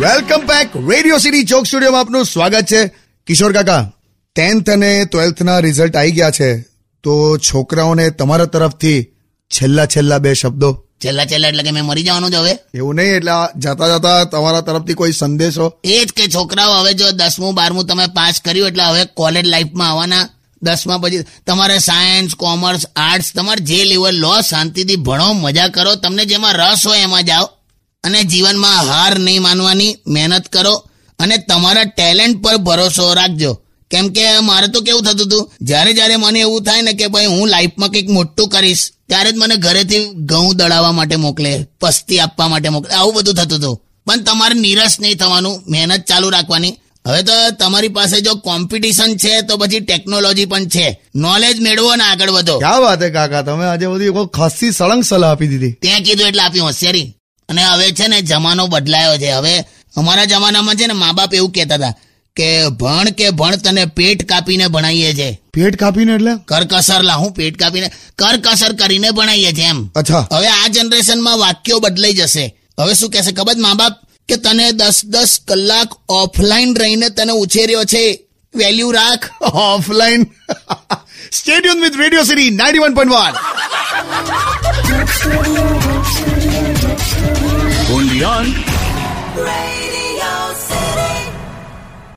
Welcome back radio city ચોક સ્ટુડિયોમાં આપનું સ્વાગત છે. કિશોર કાકા ટેન્થ અને ટ્વેલ્થના રિઝલ્ટ આવી ગયા છે. તો છોકરાઓને તમારા તરફથી છેલ્લા છેલ્લા બે શબ્દો. છેલ્લા છેલ્લા એટલે કે મેં મરી જવાનું જ હવે. એવું નહીં એટલે જતા જતા તમારા તરફથી કોઈ સંદેશો? એ જ કે છોકરાઓ હવે જો દસમું બારમું તમે પાસ કર્યું એટલે હવે કોલેજ લાઈફમાં આવવાના. દસમા પછી તમારે સાયન્સ કોમર્સ આર્ટ્સ તમારે જે લેવલ લો, શાંતિથી ભણો, મજા કરો, તમને જેમાં રસ હોય એમાં જાઓ. અને જીવનમાં હાર નહીં માનવાની મહેનત કરો અને તમારા ટેલેન્ટ પર ભરોસો રાખજો. કેમ કે મારે તો કેવું થતું હતું, જ્યારે જ્યારે મને એવું થાય ને કે ભાઈ હું લાઈફમાં કંઈક મોટું કરીશ, ત્યારે જ મને ઘરેથી ઘઉં દળાવવા માટે મોકલે, પસ્તી આપવા માટે મોકલે, આવું બધું થતું હતું. પણ તમારે નિરાશ નહીં થવાનું, મહેનત ચાલુ રાખવાની. હવે તો તમારી પાસે જો કોમ્પિટિશન છે તો પછી ટેકનોલોજી પણ છે. નોલેજ મેળવો ને આગળ વધો. ક્યાં વાત હે કાકા? તમે આજે બધી ખાસી સળંગ સલાહ આપી દીધી. ત્યાં કીધું એટલે આપી હોશિયારી. અને હવે છે ને જમાનો બદલાયો છે. હવે અમારા જમાનામાં છે ને મા બાપ એવું કહેતા હતા કે ભણ કે ભણ તને પેટ કાપીને ભણાવીએ છે. પેટ કાપીને એટલે? કરકસર લા હું પેટ કાપીને કરકસર કરીને ભણાવીએ છે એમ. અચ્છા. હવે આ જનરેશનમાં વાક્યો બદલાઈ જશે. હવે શું કહેશે ખબર? મા બાપ કે તને દસ દસ કલાક ઓફલાઈન રહીને તને ઉછેર્યો છે. વેલ્યુ રાખ. Offline stadium with radio city ninety one point one